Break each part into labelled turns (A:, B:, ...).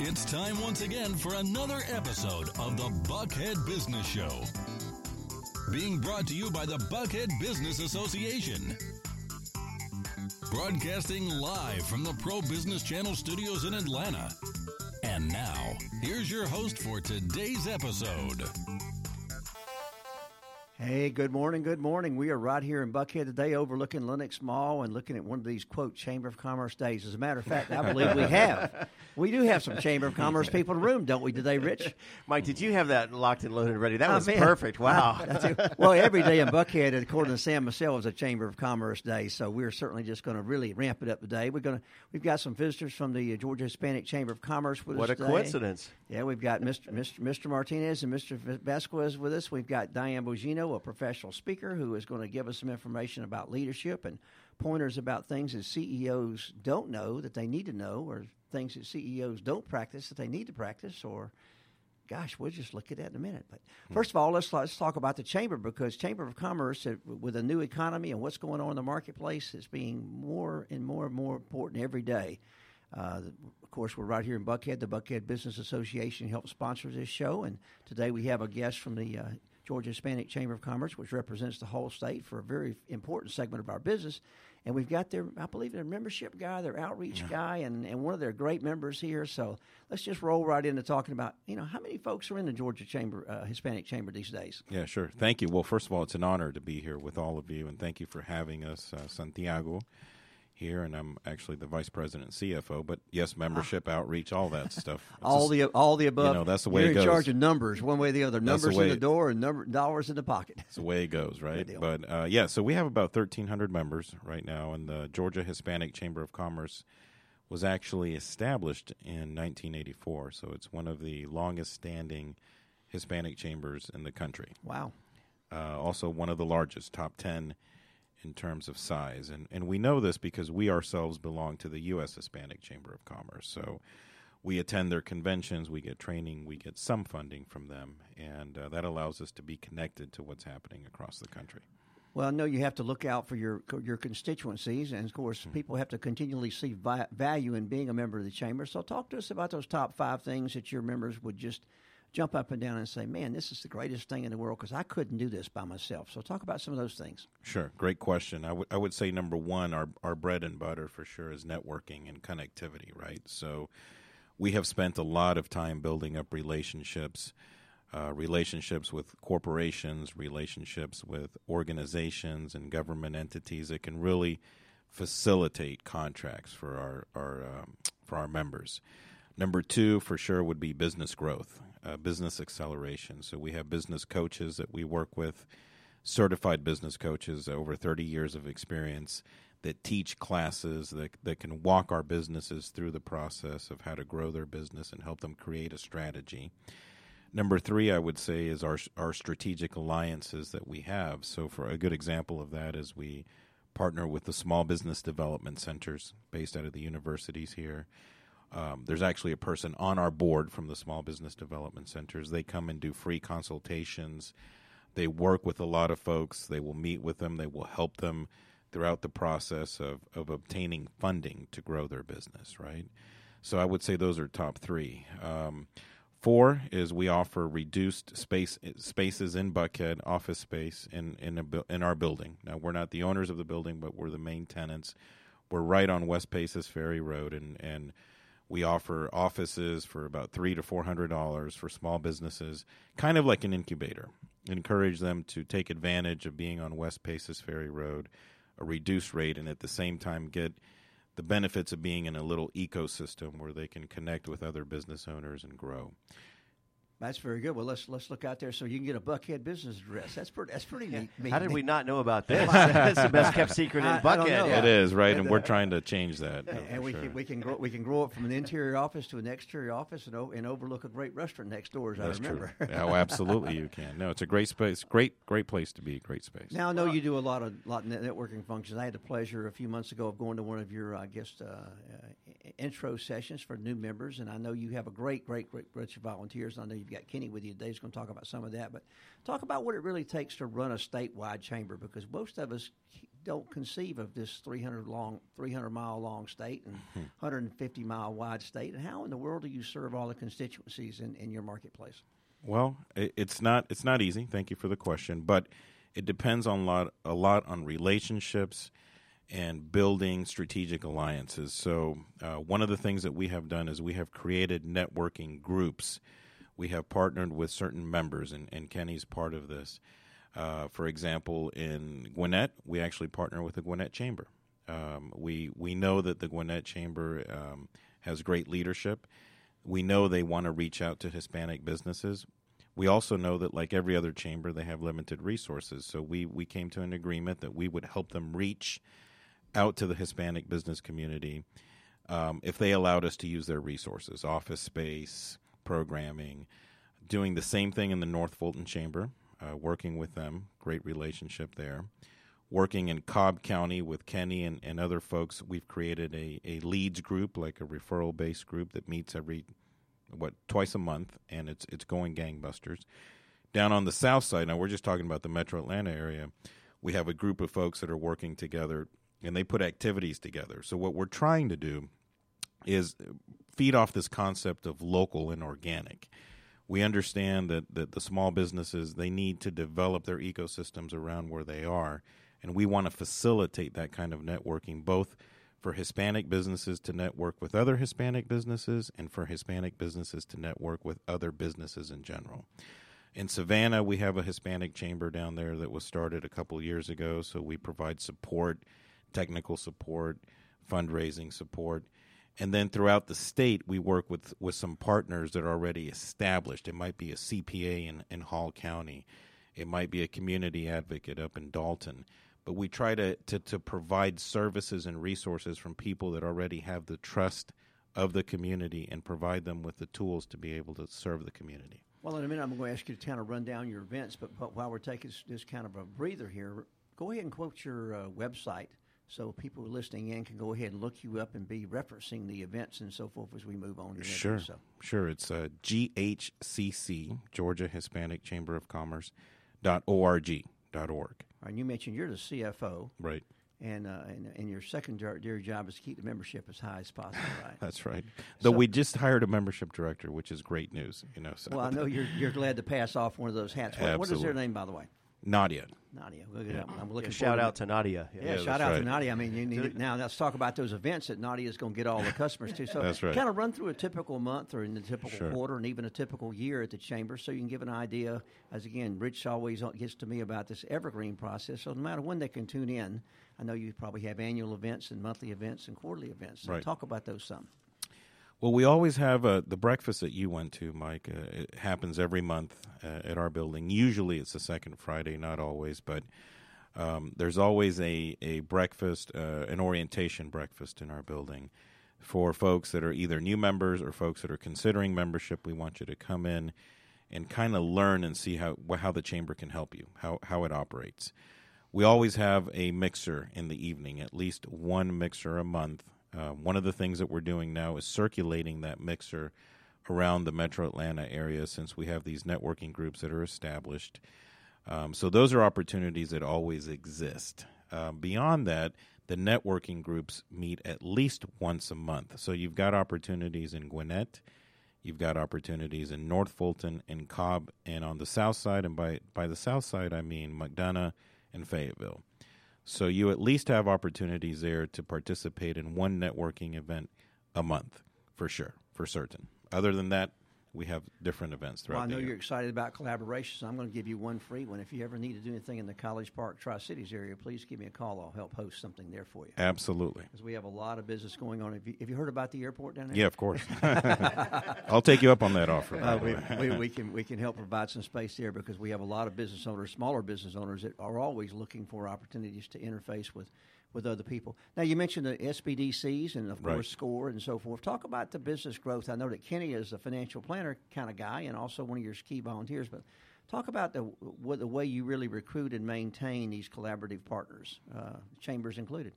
A: It's time once again for another episode of the Buckhead Business Show. Being brought to you by the Buckhead Business Association. Broadcasting live from the Pro Business Channel studios in Atlanta. And now, here's your host for today's episode.
B: Hey, good morning, good morning. We are right here in Buckhead today overlooking Lenox Mall and looking at one of these, quote, Chamber of Commerce days. As a matter of fact, I believe we have. We do have some Chamber of Commerce people in the room, don't we, today, Rich?
C: Mike, did you have that locked and loaded and ready? That was perfect. Wow.
B: well, every day in Buckhead, according to Sam Massell, is a Chamber of Commerce day. So we're certainly just going to really ramp it up today. We're going to we've got some visitors from the uh, Georgia Hispanic Chamber of Commerce with us.
C: what a
B: today.
C: coincidence.
B: Yeah, we've got Mr. Mr. Mr. Martinez and Mr. Vasquez with us. We've got Diane Bogino, a professional speaker, who is going to give us some information about leadership and pointers about things that CEOs don't know that they need to know, or things that CEOs don't practice that they need to practice, or gosh, we'll just look at that in a minute. But first of all, let's let's talk about the chamber because Chamber of Commerce, uh, with a new economy and what's going on in the marketplace, is being more and more and more important every day. Uh, of course, we're right here in Buckhead. The Buckhead Business Association helps sponsor this show, and today we have a guest from the uh, Georgia Hispanic Chamber of Commerce, which represents the whole state for a very important segment of our business. And we've got their, I believe, their membership guy, their outreach guy, and, and one of their great members here. So let's just roll right into talking about, you know, how many folks are in the Georgia Chamber, uh, Hispanic Chamber these days?
D: Yeah, sure. Thank you. Well, first of all, it's an honor to be here with all of you, and thank you for having us, uh, Santiago, here. And I'm actually the vice president and CFO. But yes, membership, outreach, all that stuff.
B: All
D: just-
B: the all the above.
D: You know, that's the way
B: You're
D: it
B: in charge of numbers, one way or the other.
D: That's the
B: Numbers in the door and number dollars in the pocket.
D: It's the way it goes, right? But uh, yeah, so we have about 1,300 members right now, and the Georgia Hispanic Chamber of Commerce was actually established in 1984. So it's one of the longest standing Hispanic chambers in the country.
B: Wow.
D: uh, also one of the largest, top 10 in terms of size. And, and we know this because we ourselves belong to the U.S. Hispanic Chamber of Commerce. So we attend their conventions, we get training, we get some funding from them, and uh, that allows us to be connected to what's happening across the country.
B: Well, I know you have to look out for your your constituencies, and of course,
D: Hmm.
B: people have to continually see vi- value in being a member of the chamber. So, talk to us about those top five things that your members would just jump up and down and say, "Man, this is the greatest thing in the world," because I couldn't do this by myself. So, talk about some of those things.
D: Sure, great question. I would I would say number one, our our bread and butter for sure is networking and connectivity, right? So we have spent a lot of time building up relationships, uh, relationships with corporations, relationships with organizations and government entities that can really facilitate contracts for our our um, for our members. Number two, for sure, would be business growth, uh, business acceleration. So we have business coaches that we work with, certified business coaches, over 30 years of experience, that teach classes that, that can walk our businesses through the process of how to grow their business and help them create a strategy. Number three, I would say, is our our strategic alliances that we have. So, for a good example of that is we partner with the small business development centers based out of the universities here. Um, there's actually a person on our board from the small business development centers. They come and do free consultations. They work with a lot of folks. They will meet with them. They will help them throughout the process of, of obtaining funding to grow their business, right? So I would say those are top three. Um, four is we offer reduced space spaces in Buckhead, office space in in a, in our building. Now we're not the owners of the building, but we're the main tenants. We're right on West Paces Ferry Road, and and we offer offices for about three to four hundred dollars for small businesses, kind of like an incubator. Encourage them to take advantage of being on West Paces Ferry Road, a reduced rate, and at the same time get the benefits of being in a little ecosystem where they can connect with other business owners and grow.
B: That's very good. Well, let's let's look out there so you can get a Buckhead business address. That's pretty. That's pretty neat.
C: How did we not know about this? That's the best kept secret in
B: I
C: Buckhead.
B: know.
C: Yeah.
D: It is right, and we're trying to change that. uh,
B: And we
D: sure.
B: can we can grow we can grow up from an interior office to an exterior office and, o- and overlook a great restaurant next door. As
D: That's
B: I remember.
D: true. oh, absolutely, you can. No, it's a great space. Great, great place to be. Great space.
B: Now I know you do a lot of lot of networking functions. I had the pleasure a few months ago of going to one of your, I guess, uh, uh, intro sessions for new members, and I know you have a great, great, great bunch of volunteers. I know you've got Kenny with you today. He's going to talk about some of that, but talk about what it really takes to run a statewide chamber because most of us don't conceive of this 300 long, 300 mile long state and 150 mile wide state. And how in the world do you serve all the constituencies in, in your marketplace?
D: Well, it's not it's not easy. Thank you for the question, but it depends on a lot a lot on relationships and building strategic alliances. So, uh, one of the things that we have done is we have created networking groups. We have partnered with certain members, and, and Kenny's part of this. Uh, for example, in Gwinnett, we actually partner with the Gwinnett Chamber. Um, we we know that the Gwinnett Chamber um, has great leadership. We know they want to reach out to Hispanic businesses. We also know that, like every other chamber, they have limited resources. So we we came to an agreement that we would help them reach out to the Hispanic business community um, if they allowed us to use their resources, office space, programming, doing the same thing in the North Fulton Chamber, uh, working with them, great relationship there. Working in Cobb County with Kenny and, and other folks, we've created a, a leads group, like a referral based group that meets every what twice a month, and it's it's going gangbusters. Down on the south side, now we're just talking about the Metro Atlanta area. We have a group of folks that are working together and they put activities together. So what we're trying to do is feed off this concept of local and organic. We understand that, that the small businesses they need to develop their ecosystems around where they are, and we want to facilitate that kind of networking both for Hispanic businesses to network with other Hispanic businesses and for Hispanic businesses to network with other businesses in general. In Savannah, we have a Hispanic chamber down there that was started a couple years ago, so we provide support technical support, fundraising support. And then throughout the state, we work with, with some partners that are already established. It might be a CPA in, in Hall County, it might be a community advocate up in Dalton. But we try to, to, to provide services and resources from people that already have the trust of the community and provide them with the tools to be able to serve the community.
B: Well, in a minute, I'm going to ask you to kind of run down your events, but, but while we're taking this, kind of a breather here, go ahead and quote your uh, website so people listening in can go ahead and look you up and be referencing the events and so forth as we move on.
D: Sure,
B: so.
D: sure. It's uh, GHCC, Georgia Hispanic Chamber of Commerce, dot org dot org.
B: And you mentioned you're the CFO,
D: right?
B: And, uh, and, and your secondary job is to keep the membership as high as possible, right?
D: That's right. Though so, we just hired a membership director, which is great news. You know. So.
B: Well, I know you're you're glad to pass off one of those hats. What, what is their name, by the way?
D: Nadia.
B: Nadia. Yeah. I'm looking.
C: Yeah, shout out to Nadia.
B: Yeah, yeah shout out right. to Nadia. I mean, you need, now let's talk about those events that Nadia is going to get all the customers to. So,
D: that's right.
B: kind of run through a typical month or in the typical
D: sure.
B: quarter and even a typical year at the chamber, so you can give an idea. As again, Rich always gets to me about this evergreen process. So no matter when they can tune in, I know you probably have annual events and monthly events and quarterly events. So
D: right.
B: talk about those some.
D: Well, we always have uh, the breakfast that you went to, Mike. Uh, it happens every month uh, at our building. Usually it's the second Friday, not always, but um, there's always a, a breakfast, uh, an orientation breakfast in our building for folks that are either new members or folks that are considering membership. We want you to come in and kind of learn and see how, how the chamber can help you, how, how it operates. We always have a mixer in the evening, at least one mixer a month uh, one of the things that we're doing now is circulating that mixer around the metro Atlanta area since we have these networking groups that are established. Um, so those are opportunities that always exist. Um, beyond that, the networking groups meet at least once a month. So you've got opportunities in Gwinnett, you've got opportunities in North Fulton and Cobb, and on the south side, and by by the south side I mean McDonough and Fayetteville. So you at least have opportunities there to participate in one networking event a month for sure, for certain. Other than that, we have different events throughout.
B: Well, I know
D: you're
B: excited about collaborations. I'm going to give you one free one. If you ever need to do anything in the College Park Tri Cities area, please give me a call. I'll help host something there for you.
D: Absolutely.
B: Because we have a lot of business going on. Have you, have you heard about the airport down there?
D: Yeah, of course. I'll take you up on that offer.
B: Uh, we, we, we, can we can help provide some space there because we have a lot of business owners, smaller business owners that are always looking for opportunities to interface with with other people. Now, you mentioned the SBDCs and, of
D: right.
B: course, SCORE and so forth. Talk about the business growth. I know that Kenny is a financial planner kind of guy and also one of your key volunteers, but talk about the, the way you really recruit and maintain these collaborative partners, uh, chambers included.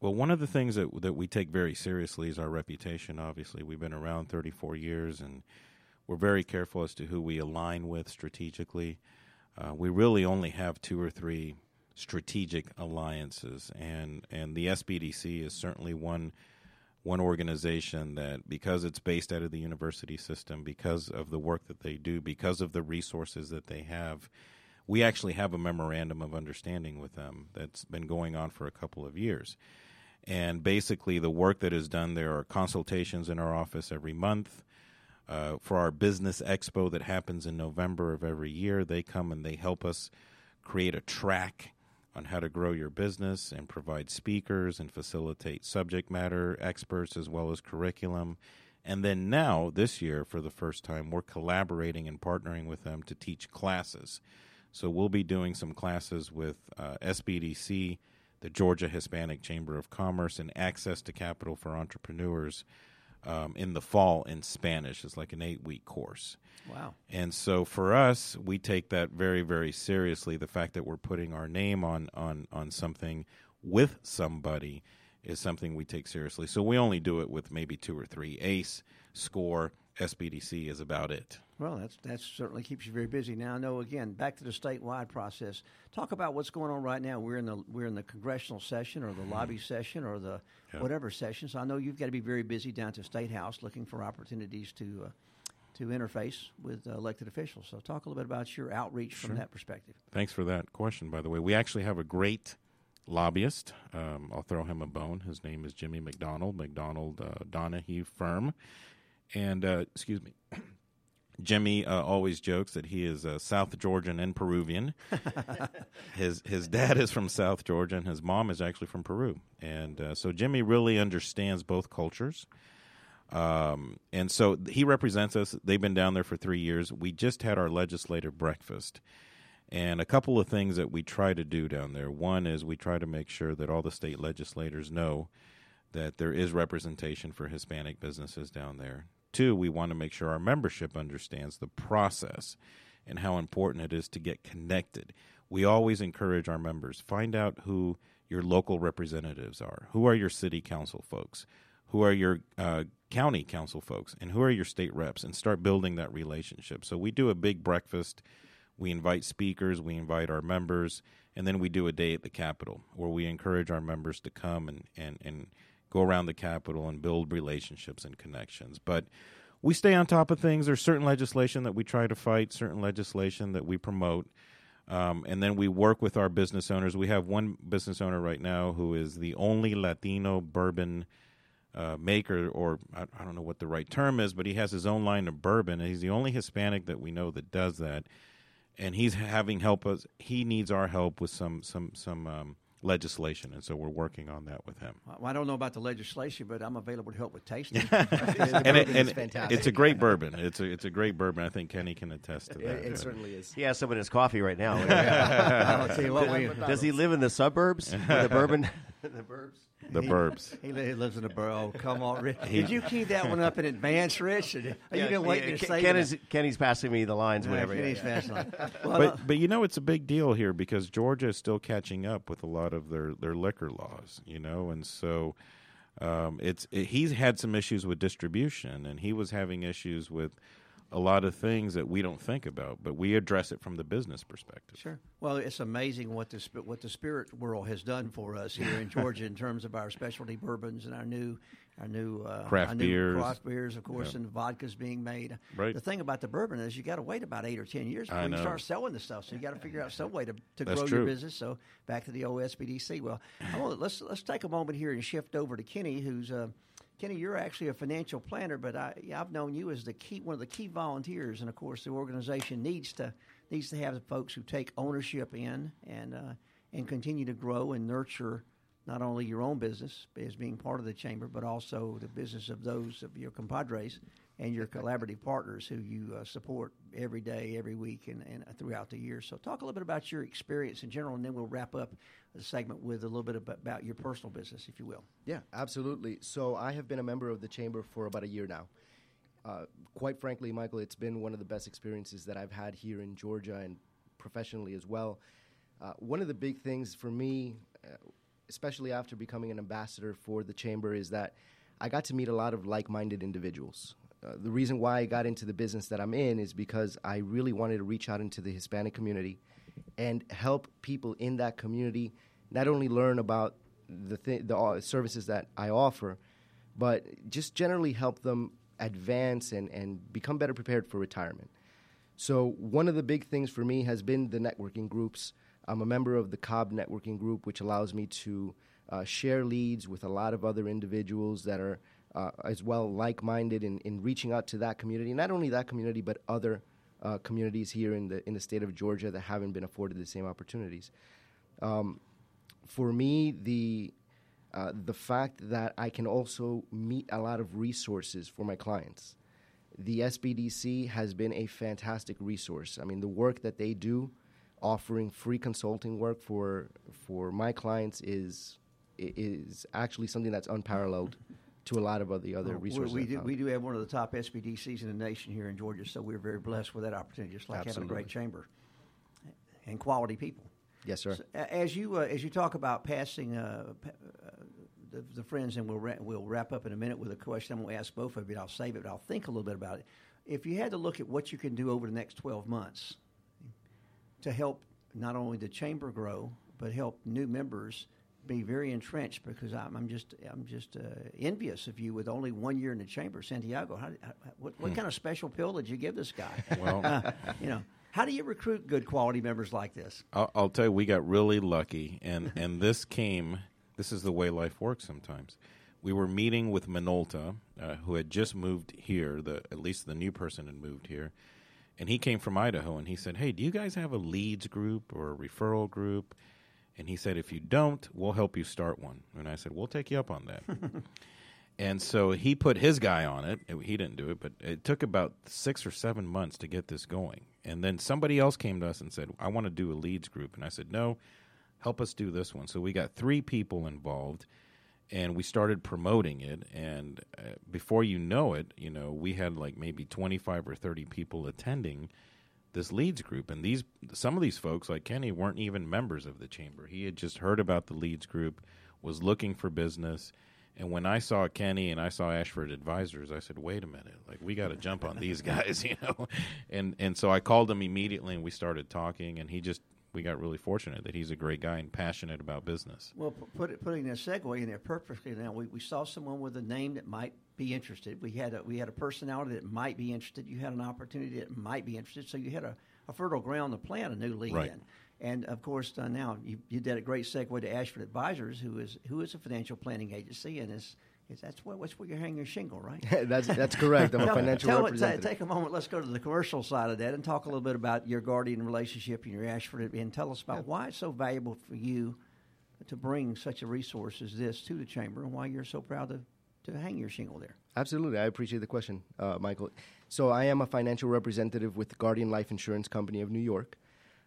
D: Well, one of the things that that we take very seriously is our reputation. Obviously, we've been around 34 years, and we're very careful as to who we align with strategically. Uh, we really only have two or three strategic alliances, and and the SBDC is certainly one one organization that because it's based out of the university system, because of the work that they do, because of the resources that they have, we actually have a memorandum of understanding with them that's been going on for a couple of years. And basically, the work that is done there are consultations in our office every month. Uh, for our business expo that happens in November of every year, they come and they help us create a track on how to grow your business and provide speakers and facilitate subject matter experts as well as curriculum. And then now, this year, for the first time, we're collaborating and partnering with them to teach classes. So we'll be doing some classes with uh, SBDC, the Georgia Hispanic Chamber of Commerce, and Access to Capital for Entrepreneurs um, in the fall in Spanish. It's like an eight week course.
B: Wow.
D: And so for us, we take that very, very seriously. The fact that we're putting our name on, on, on something with somebody is something we take seriously. So we only do it with maybe two or three. ACE, SCORE, SBDC is about it.
B: Well, that's that certainly keeps you very busy. Now, I know again back to the statewide process. Talk about what's going on right now. We're in the we're in the congressional session or the lobby session or the
D: Yeah.
B: whatever session. So I know you've got to be very busy down to state house looking for opportunities to uh, to interface with uh, elected officials. So talk a little bit about your outreach from that perspective.
D: Thanks for that question, by the way. We actually have a great lobbyist. Um, I'll throw him a bone. His name is Jimmy McDonald, McDonald uh, Donahue Firm. And, uh, excuse me, Jimmy uh, always jokes that he is uh, South Georgian and Peruvian. his his dad is from South Georgia, and his mom is actually from Peru. And uh, so Jimmy really understands both cultures. Um, and so he represents us. They've been down there for three years. We just had our legislative breakfast. And a couple of things that we try to do down there. One is we try to make sure that all the state legislators know that there is representation for Hispanic businesses down there. Two, we want to make sure our membership understands the process and how important it is to get connected. We always encourage our members find out who your local representatives are. Who are your city council folks? Who are your uh, county council folks? And who are your state reps? And start building that relationship. So we do a big breakfast. We invite speakers, we invite our members, and then we do a day at the Capitol where we encourage our members to come and, and, and go around the Capitol and build relationships and connections. But we stay on top of things. There's certain legislation that we try to fight, certain legislation that we promote. Um, and then we work with our business owners. We have one business owner right now who is the only Latino bourbon uh, maker, or I, I don't know what the right term is, but he has his own line of bourbon. And he's the only Hispanic that we know that does that. And he's having help us. He needs our help with some some some um, legislation, and so we're working on that with him.
B: Well, I don't know about the legislation, but I'm available to help with tasting.
D: and it, and
E: fantastic.
D: it's a great bourbon. It's a it's a great bourbon. I think Kenny can attest to that.
E: it certainly is.
C: He has some in his coffee right now.
B: I'll tell you what, we,
C: Does he live in the suburbs? with the bourbon? the burbs?
D: the burbs.
B: He li- lives in a borough. Come on, Rich. Did you key that one up in advance, Rich? Are you been waiting
C: yeah,
B: to
C: Ken-
B: say
C: Ken
B: that?
C: is- Kenny's passing me the lines
B: Uh,
C: whenever.
B: Kenny's
C: yeah, yeah.
B: fast line. Well,
D: But but you know it's a big deal here because Georgia is still catching up with a lot of their, their liquor laws, you know, and so um, it's it, he's had some issues with distribution and he was having issues with a lot of things that we don't think about, but we address it from the business perspective.
B: Sure. Well, it's amazing what the what the spirit world has done for us here in Georgia in terms of our specialty bourbons and our new our new uh,
D: Craft
B: our new
D: beers.
B: craft beers, of course, and vodkas being made.
D: Right.
B: The thing about the bourbon is you got to wait about eight or ten years before you start selling the stuff. So you got to figure out some way to, to
D: That's
B: grow
D: true.
B: your business. So back to the OSBDC. Well, let's let's take a moment here and shift over to Kenny, who's. Uh, Kenny, you're actually a financial planner, but I, I've known you as the key, one of the key volunteers, and of course, the organization needs to needs to have the folks who take ownership in and uh, and continue to grow and nurture not only your own business as being part of the chamber, but also the business of those of your compadres and your collaborative partners who you uh, support every day, every week, and, and throughout the year. So, talk a little bit about your experience in general, and then we'll wrap up the segment with a little bit about, your personal business, if you will.
E: Yeah, absolutely. So I have been a member of the chamber for about a year now. Uh, quite frankly, Michael, it's been one of the best experiences that I've had here in Georgia and professionally as well. Uh, one of the big things for me, uh, especially after becoming an ambassador for the chamber, is that I got to meet a lot of like-minded individuals. Uh, the reason why I got into the business that I'm in is because I really wanted to reach out into the Hispanic community and help people in that community not only learn about the th- the uh, services that I offer, but just generally help them advance and, and become better prepared for retirement. So one of the big things for me has been the networking groups. I'm a member of the Cobb networking group, which allows me to uh, share leads with a lot of other individuals that are uh, as well like-minded in, in reaching out to that community. Not only that community, but other uh, communities here in the in the state of Georgia that haven't been afforded the same opportunities. Um, for me, the uh, the fact that I can also meet a lot of resources for my clients. The SBDC has been a fantastic resource. I mean, the work that they do, offering free consulting work for for my clients, is is actually something that's unparalleled to a lot of the other resources.
B: We, do, we do have one of the top SBDCs in the nation here in Georgia, so we're very blessed with that opportunity, just like having a great chamber and quality people.
E: Yes, sir.
B: So, as you uh, as you talk about passing uh, uh, the, the friends, and we'll ra- we'll wrap up in a minute with a question I'm going to ask both of you. I'll save it. But I'll think a little bit about it. If you had to look at what you can do over the next 12 months to help not only the chamber grow, but help new members be very entrenched, because I'm, I'm just I'm just uh, envious of you with only one year in the chamber, Santiago. How, how, what, what kind of special pill did you give this guy?
D: Well-
B: Uh, you know, how do you recruit good quality members like this?
D: I'll, I'll tell you, we got really lucky, and and this came. This is the way life works sometimes. We were meeting with Minolta, uh, who had just moved here. The at least the new person had moved here, and he came from Idaho. And he said, "Hey, do you guys have a leads group or a referral group?" And he said, "If you don't, we'll help you start one." And I said, "We'll take you up on that." And so he put his guy on it. It- He didn't do it, but it took about six or seven months to get this going. And then somebody else came to us and said, I want to do a leads group. And I said, No, help us do this one. So we got three people involved and we started promoting it. And uh, before you know it, you know, we had like maybe 25 or 30 people attending this leads group. And these, some of these folks, like Kenny, weren't even members of the chamber. He had just heard about the leads group, was looking for business. And when I saw Kenny and I saw Ashford Advisors, I said, "Wait a minute! Like we got to jump on these guys, you know." And and so I called him immediately, and we started talking. And he just we got really fortunate that he's a great guy and passionate about business.
B: Well, put putting a segue in there perfectly. Now we, we saw someone with a name that might be interested. We had a we had a personality that might be interested. You had an opportunity that might be interested. So you had a, a fertile ground to plant a new lead
D: Right.
B: in. And of course, uh, now you, you did a great segue to Ashford Advisors, who is who is a financial planning agency, and is, is that's what what's where you hang your shingle, right?
E: that's that's correct. I'm a financial
B: tell
E: representative.
B: take a moment. Let's go to the commercial side of that and talk a little bit about your guardian relationship and your Ashford, and tell us about why it's so valuable for you to bring such a resource as this to the chamber, and why you're so proud to, to hang your shingle there.
E: Absolutely. I appreciate the question, uh, Michael. So, I am a financial representative with Guardian Life Insurance Company of New York.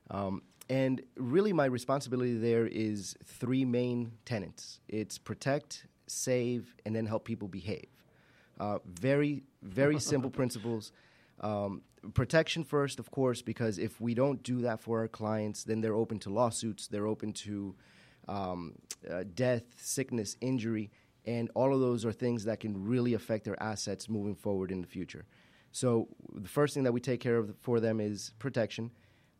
E: Um, and really, my responsibility there is three main tenets it's protect, save, and then help people behave. Uh, very, very simple principles. Um, protection first, of course, because if we don't do that for our clients, then they're open to lawsuits, they're open to um, uh, death, sickness, injury, and all of those are things that can really affect their assets moving forward in the future. So the first thing that we take care of for them is protection.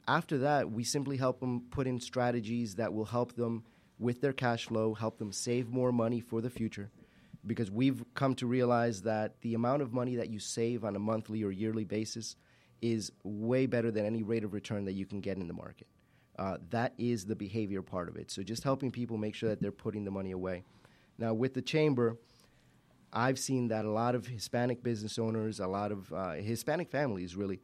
E: After that, we simply help them put in strategies that will help them with their cash flow, help them save more money for the future. Because we've come to realize that the amount of money that you save on a monthly or yearly basis is way better than any rate of return that you can get in the market. Uh, that is the behavior part of it. So just helping people make sure that they're putting the money away. Now, with the chamber, I've seen that a lot of Hispanic business owners, a lot of uh, Hispanic families really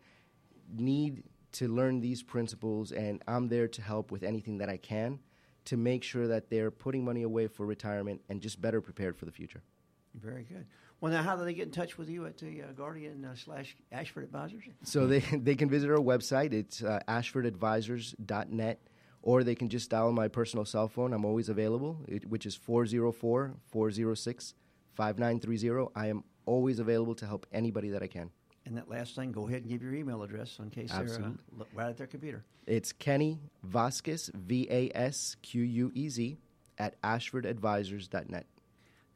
E: need to learn these principles, and I'm there to help with anything that I can to make sure that they're putting money away for retirement and just better prepared for the future.
B: Very good. Well, now, how do they get in touch with you at the uh, Guardian uh, slash Ashford Advisors?
E: So they, they can visit our website. It's uh, ashfordadvisors.net, or they can just dial my personal cell phone. I'm always available, it, which is 404 406 5930. I am always available to help anybody that I can.
B: And that last thing, go ahead and give your email address in case they're uh, right at their computer.
E: It's Kenny Vasquez, V A S Q U E Z, at ashfordadvisors.net.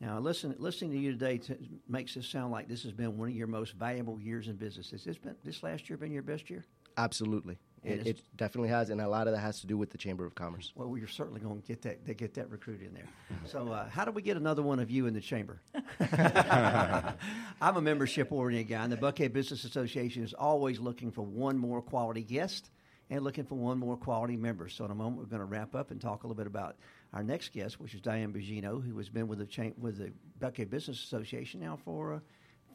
B: Now, listen, listening to you today t- makes it sound like this has been one of your most valuable years in business. Has this been this last year been your best year?
E: Absolutely.
B: And
E: It, it definitely has, and a lot of that has to do with the Chamber of Commerce.
B: Well, you're certainly going to get that they get that recruit in there. So, uh, how do we get another one of you in the chamber? I'm a membership oriented guy, and the Buckhead Business Association is always looking for one more quality guest and looking for one more quality member. So, in a moment, we're going to wrap up and talk a little bit about our next guest, which is Diane Bugino, who has been with the cha- with the Buckhead Business Association now for uh,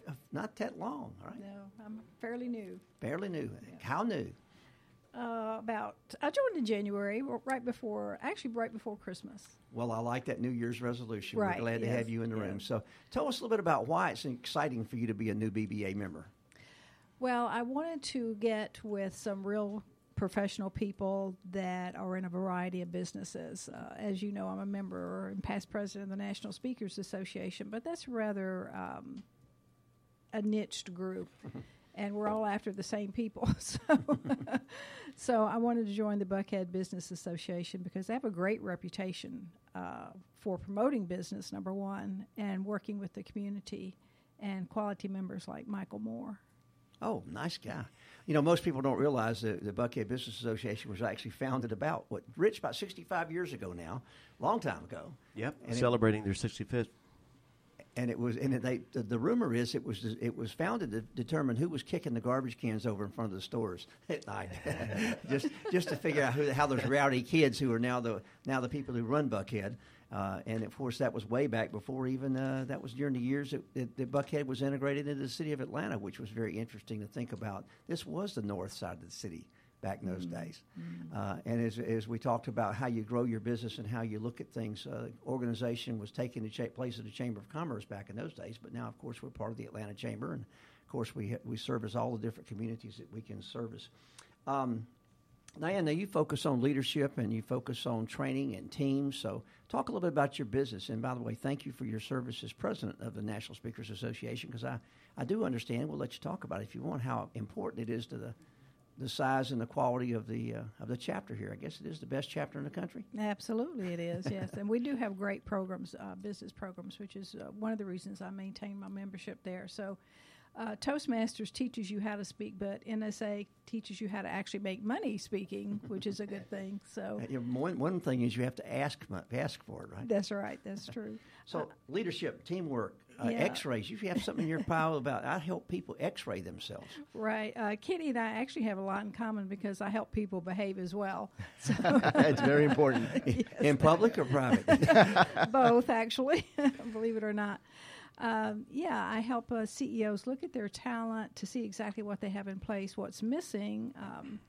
B: uh, not that long, all right?
F: No, I'm fairly new.
B: Fairly new. How new?
F: Uh, about I joined in January, right before, actually right before Christmas.
B: Well, I like that New Year's resolution.
F: Right,
B: We're glad to have you in the room. So, tell us a little bit about why it's exciting for you to be a new BBA member.
F: Well, I wanted to get with some real professional people that are in a variety of businesses. Uh, as you know, I'm a member and past president of the National Speakers Association, but that's rather um, a niched group. And we're all after the same people, so so I wanted to join the Buckhead Business Association because they have a great reputation uh, for promoting business, number one, and working with the community and quality members like Michael Moore.
B: Oh, nice guy. You know, most people don't realize that the Buckhead Business Association was actually founded about what Rich about 65 years ago now, long time ago.
C: Yep.
B: And it-
C: Celebrating their 65th.
B: And it was and they the, the rumor is it was it was founded to determine who was kicking the garbage cans over in front of the stores at night, just just to figure out who how those rowdy kids who are now the now the people who run Buckhead. Uh, and of course, that was way back before even uh, that was during the years that, that, that Buckhead was integrated into the city of Atlanta, which was very interesting to think about. This was the north side of the city back in those days. Uh, and as, as we talked about how you grow your business and how you look at things, uh, organization was taking the cha- place of the Chamber of Commerce back in those days. But now, of course, we're part of the Atlanta Chamber, and of course, we ha- we service all the different communities that we can service. Um, Diane, now you focus on leadership and you focus on training and teams. So, talk a little bit about your business. And by the way, thank you for your service as president of the National Speakers Association because I, I do understand. We'll let you talk about it if you want how important it is to the the size and the quality of the uh, of the chapter here. I guess it is the best chapter in the country.
F: Absolutely, it is. Yes, and we do have great programs, uh, business programs, which is uh, one of the reasons I maintain my membership there. So, uh, Toastmasters teaches you how to speak, but NSA teaches you how to actually make money speaking, which is a good thing. So
B: Uh, one one thing is you have to ask ask for it, right?
F: that's right. That's true.
B: So leadership, teamwork, uh,
F: Yeah.
B: X-rays. If You have something in your pile about I help people X-ray themselves.
F: Right. Uh, Kenny and I actually have a lot in common because I help people behave as well. So
E: it's very important.
B: in public or private.
F: both, actually, believe it or not. Um, yeah, I help uh, CEOs look at their talent to see exactly what they have in place, what's missing. Um,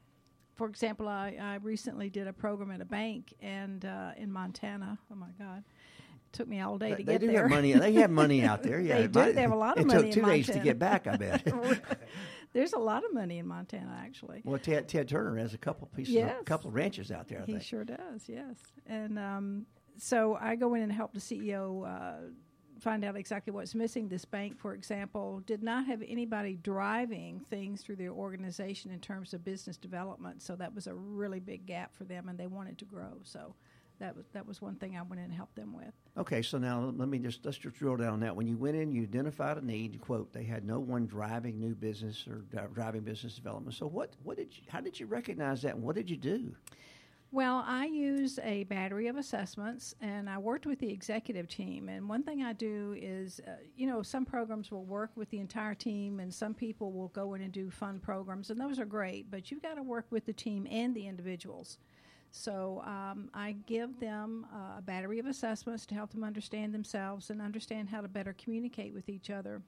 F: for example, I, I recently did a program at a bank and uh, in Montana. Oh my God, it took me all day to
B: they
F: get
B: do
F: there.
B: have money. They have money out there. Yeah,
F: They do.
B: might-
F: They have a lot of
B: it
F: money
B: took
F: in
B: two days to get back. I bet.
F: There's a lot of money in Montana, actually.
B: well, Ted, Ted Turner has a couple pieces,
F: Yes.
B: a couple of ranches out there. I
F: He
B: think.
F: sure does, yes. And um, so I go in and help the CEO uh, find out exactly what's missing. This bank, for example, did not have anybody driving things through their organization in terms of business development. So that was a really big gap for them, and they wanted to grow. So that was that was one thing I went in and helped them with.
B: Okay, so now let me just let's just drill down on that. When you went in, you identified a need. Quote: They had no one driving new business or driving business development. So what? What did? You, how did you recognize that? and What did you do?
F: Well, I use a battery of assessments, and I worked with the executive team. And one thing I do is, uh, you know, some programs will work with the entire team, and some people will go in and do fun programs, and those are great. But you've got to work with the team and the individuals. So um, I give them uh, a battery of assessments to help them understand themselves and understand how to better communicate with each other.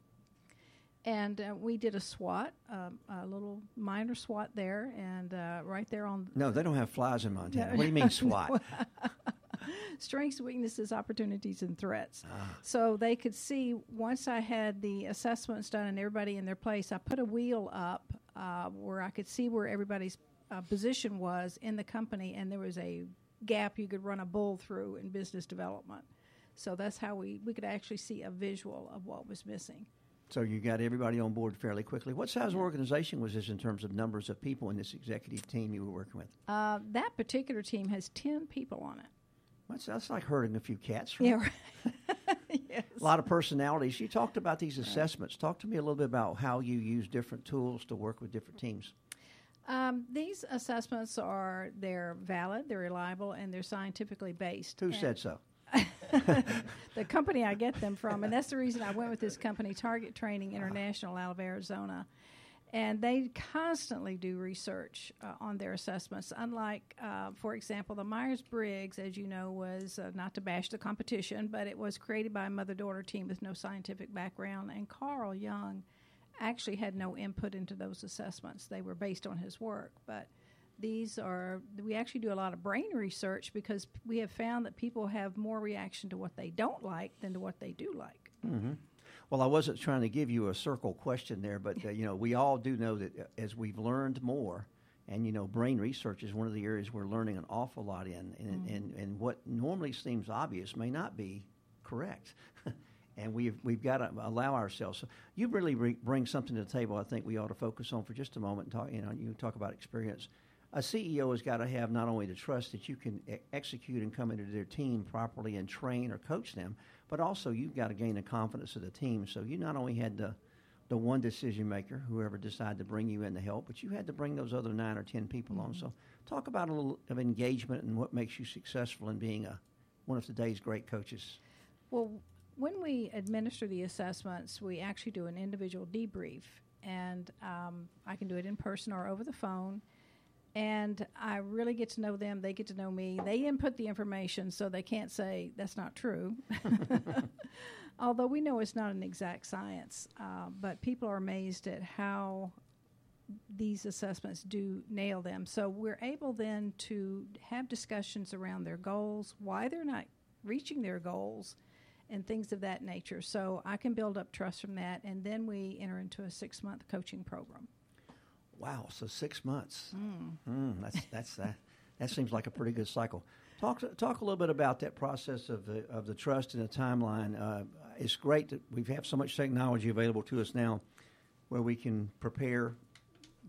F: And uh, we did a SWOT, um, a little minor SWOT there, and uh, right there on
B: No, they don't have flies in Montana. What do you mean SWAT?
F: strengths, weaknesses, opportunities, and threats. So they could see once I had the assessments done and everybody in their place, I put a wheel up uh, where I could see where everybody's uh, position was in the company, and there was a gap you could run a bull through in business development. So that's how we, we could actually see a visual of what was missing.
B: So you got everybody on board fairly quickly. What size organization was this in terms of numbers of people in this executive team you were working with?
F: Uh, that particular team has 10 people on it.
B: That's, that's like herding a few cats. Right?
F: Yeah. right. yes.
B: A lot of personalities. You talked about these assessments. Talk to me a little bit about how you use different tools to work with different teams.
F: Um, these assessments are they're valid, they're reliable, and they're scientifically based.
B: Who
F: And
B: said so?
F: the company I get them from, and that's the reason I went with this company, Target Training International out of Arizona. And they constantly do research uh, on their assessments. Unlike, uh, for example, the Myers Briggs, as you know, was uh, not to bash the competition, but it was created by a mother daughter team with no scientific background. And Carl Jung actually had no input into those assessments, they were based on his work. But these are we actually do a lot of brain research because we have found that people have more reaction to what they don't like than to what they do like
B: Well, I wasn't trying to give you a circle question there, but uh, you know, we all do know that uh, as we've learned more, and you know, brain research is one of the areas we're learning an awful lot in, and and, and what normally seems obvious may not be correct. and we've we've got to allow ourselves. So you really re- bring something to the table. I think we ought to focus on for just a moment. And talk, you know, you talk about experience. A CEO has got to have not only the trust that you can e- execute and come into their team properly and train or coach them, but also you've got to gain the confidence of the team. So you not only had the the one decision maker, whoever decided to bring you in to help, but you had to bring those other nine or ten people on. So talk about a little of engagement and what makes you successful in being a one of today's great coaches.
F: well when we administer the assessments we actually do an individual debrief and um, i can do it in person or over the phone and i really get to know them they get to know me they input the information so they can't say that's not true although we know it's not an exact science uh, but people are amazed at how these assessments do nail them. So we're able then to have discussions around their goals, why they're not reaching their goals, and things of that nature. So I can build up trust from that, and then we enter into a six month coaching program.
B: Wow, so six months. Mm, that's that's that. That seems like a pretty good cycle. Talk talk a little bit about that process of the of the trust and the timeline. Uh, it's great that we have so much technology available to us now, where we can prepare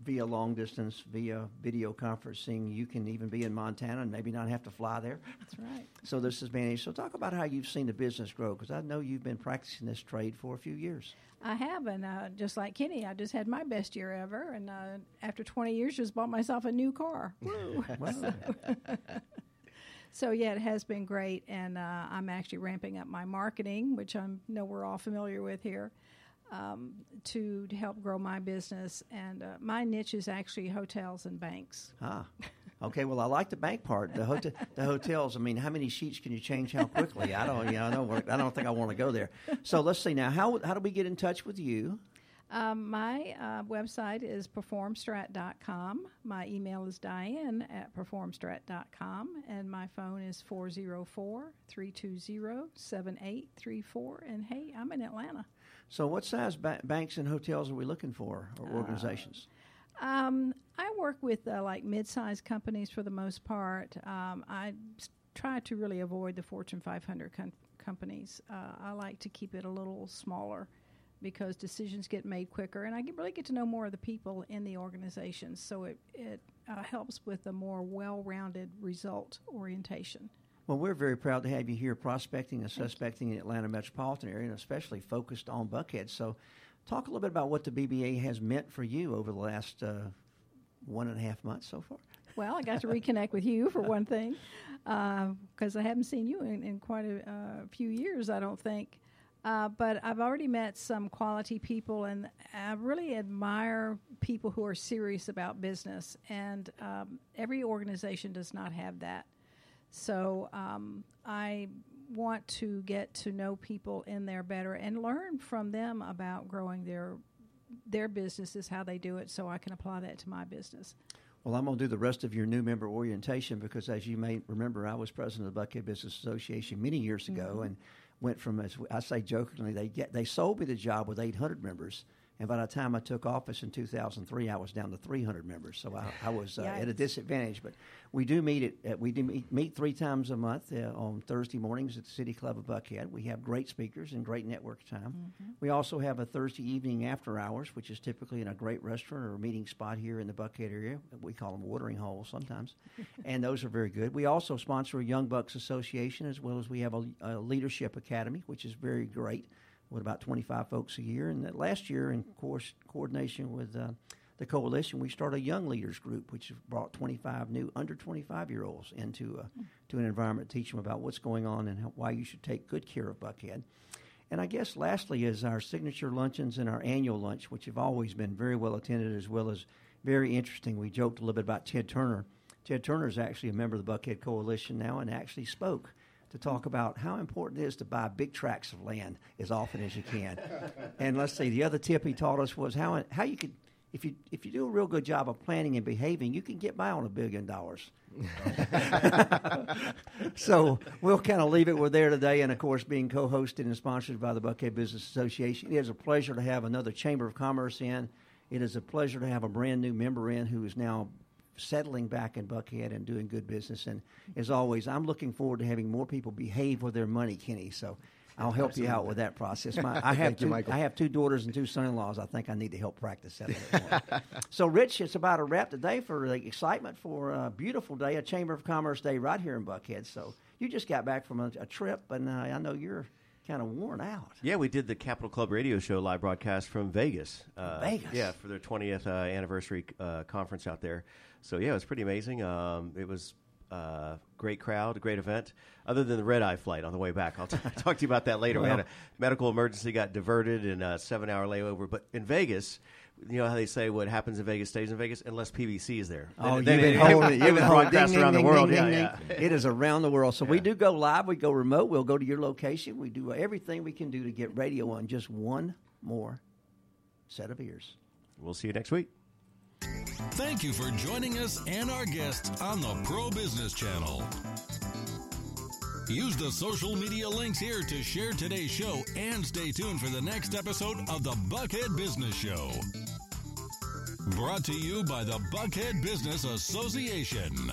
B: via long distance, via video conferencing. You can even be in Montana and maybe not have to fly there.
F: That's right.
B: So this is advantage. So talk about how you've seen the business grow, because I know you've been practicing this trade for a few years.
F: I have, and uh, just like Kenny, I just had my best year ever, and uh, after 20 years, just bought myself a new car. Woo!
B: Well,
F: So yeah, it has been great, and uh, I'm actually ramping up my marketing, which I know we're all familiar with here, um, to, to help grow my business. And uh, my niche is actually hotels and banks.
B: Ah, okay. Well, I like the bank part. The hotel, the hotels. I mean, how many sheets can you change? How quickly? I don't. You know, I don't. work- I don't think I want to go there. So let's see now. How how do we get in touch with you?
F: Um, my uh, website is performstrat.com. My email is diane at performstrat.com, and my phone is 404 320 7834. And hey, I'm in Atlanta.
B: So, what size ba- banks and hotels are we looking for, or organizations?
F: Um, I work with uh, like mid-sized companies for the most part. Um, I try to really avoid the Fortune 500 com- companies. Uh, I like to keep it a little smaller because decisions get made quicker, and I get, really get to know more of the people in the organizations. So it it uh, helps with a more well-rounded result orientation.
B: Well, we're very proud to have you here prospecting and suspecting in the Atlanta metropolitan area, and especially focused on Buckhead. So, talk a little bit about what the BBA has meant for you over the last uh, one and a half months so far.
F: Well, I got to reconnect with you for one thing, because I haven't seen you in, in quite a uh, few years, I don't think. Uh, but I've already met some quality people, and I really admire people who are serious about business. And um, every organization does not have that. So um, I want to get to know people in there better and learn from them about growing their their businesses, how they do it, so I can apply that to my business.
B: Well, I'm going to do the rest of your new member orientation because, as you may remember, I was president of the Buckhead Business Association many years ago, and went from, as I say jokingly, they get they sold me the job with 800 members, And by the time I took office in 2003, I was down to 300 members. So I, I was uh, at a disadvantage. But we do meet at, uh, we do meet, meet three times a month uh, on Thursday mornings at the City Club of Buckhead. We have great speakers and great network time.
F: Mm-hmm.
B: We also have a Thursday evening after hours, which is typically in a great restaurant or meeting spot here in the Buckhead area. We call them watering holes sometimes, and those are very good. We also sponsor a Young Bucks Association as well as we have a, a leadership academy, which is very great with about 25 folks a year. And last year, in course coordination with uh, the coalition, we started a young leaders group, which brought 25 new under 25 year olds into uh, to an environment, to teach them about what's going on and how, why you should take good care of Buckhead. And I guess lastly is our signature luncheons and our annual lunch, which have always been very well attended as well as very interesting. We joked a little bit about Ted Turner. Ted Turner is actually a member of the Buckhead Coalition now and actually spoke to talk about how important it is to buy big tracts of land as often as you can. and let's see, the other tip he taught us was how how you could if you if you do a real good job of planning and behaving, you can get by on a billion dollars. so we'll kind of leave it with there today, and of course, being co-hosted and sponsored by the Buckhead Business Association, it is a pleasure to have another Chamber of Commerce in. It is a pleasure to have a brand new member in who is now settling back in Buckhead and doing good business. And as always, I'm looking forward to having more people behave with their money, Kenny. So I'll help you out with that process. My, I have
E: you,
B: two,
E: Michael.
B: I have two daughters and two son-in-laws. I think I need to help practice that. A little more. so, Rich, it's about a wrap today for the excitement for a beautiful day, a Chamber of Commerce day right here in Buckhead. So you just got back from a, a trip, and uh, I know you're kind of worn out.
C: Yeah, we did the Capital Club radio show live broadcast from Vegas. Uh,
B: Vegas?
C: Yeah, for their 20th uh, anniversary uh, conference out there. So, yeah, it was pretty amazing. Um, it was uh, great crowd, a great event. Other than the red eye flight on the way back, I'll t- talk to you about that later. we had a medical emergency, got diverted, and a seven hour layover. But in Vegas, you know how they say what happens in Vegas stays in Vegas unless PBC is there.
B: Oh,
C: Then-
B: you've
C: then
B: been
C: it-
B: holding it.
C: it
B: You've been holding
C: broadcast
B: ding,
C: around the world.
B: ding,
C: Yeah,
B: ding,
C: yeah.
B: It is around the world. So we do go live. We go remote. We'll go to your location. We do everything we can do to get radio on just one more set of ears.
C: We'll see you next week.
A: Thank you for joining us and our guests on the Pro Business Channel. Use the social media links here to share today's show and stay tuned for the next episode of the Buckhead Business Show. Brought to you by the Buckhead Business Association.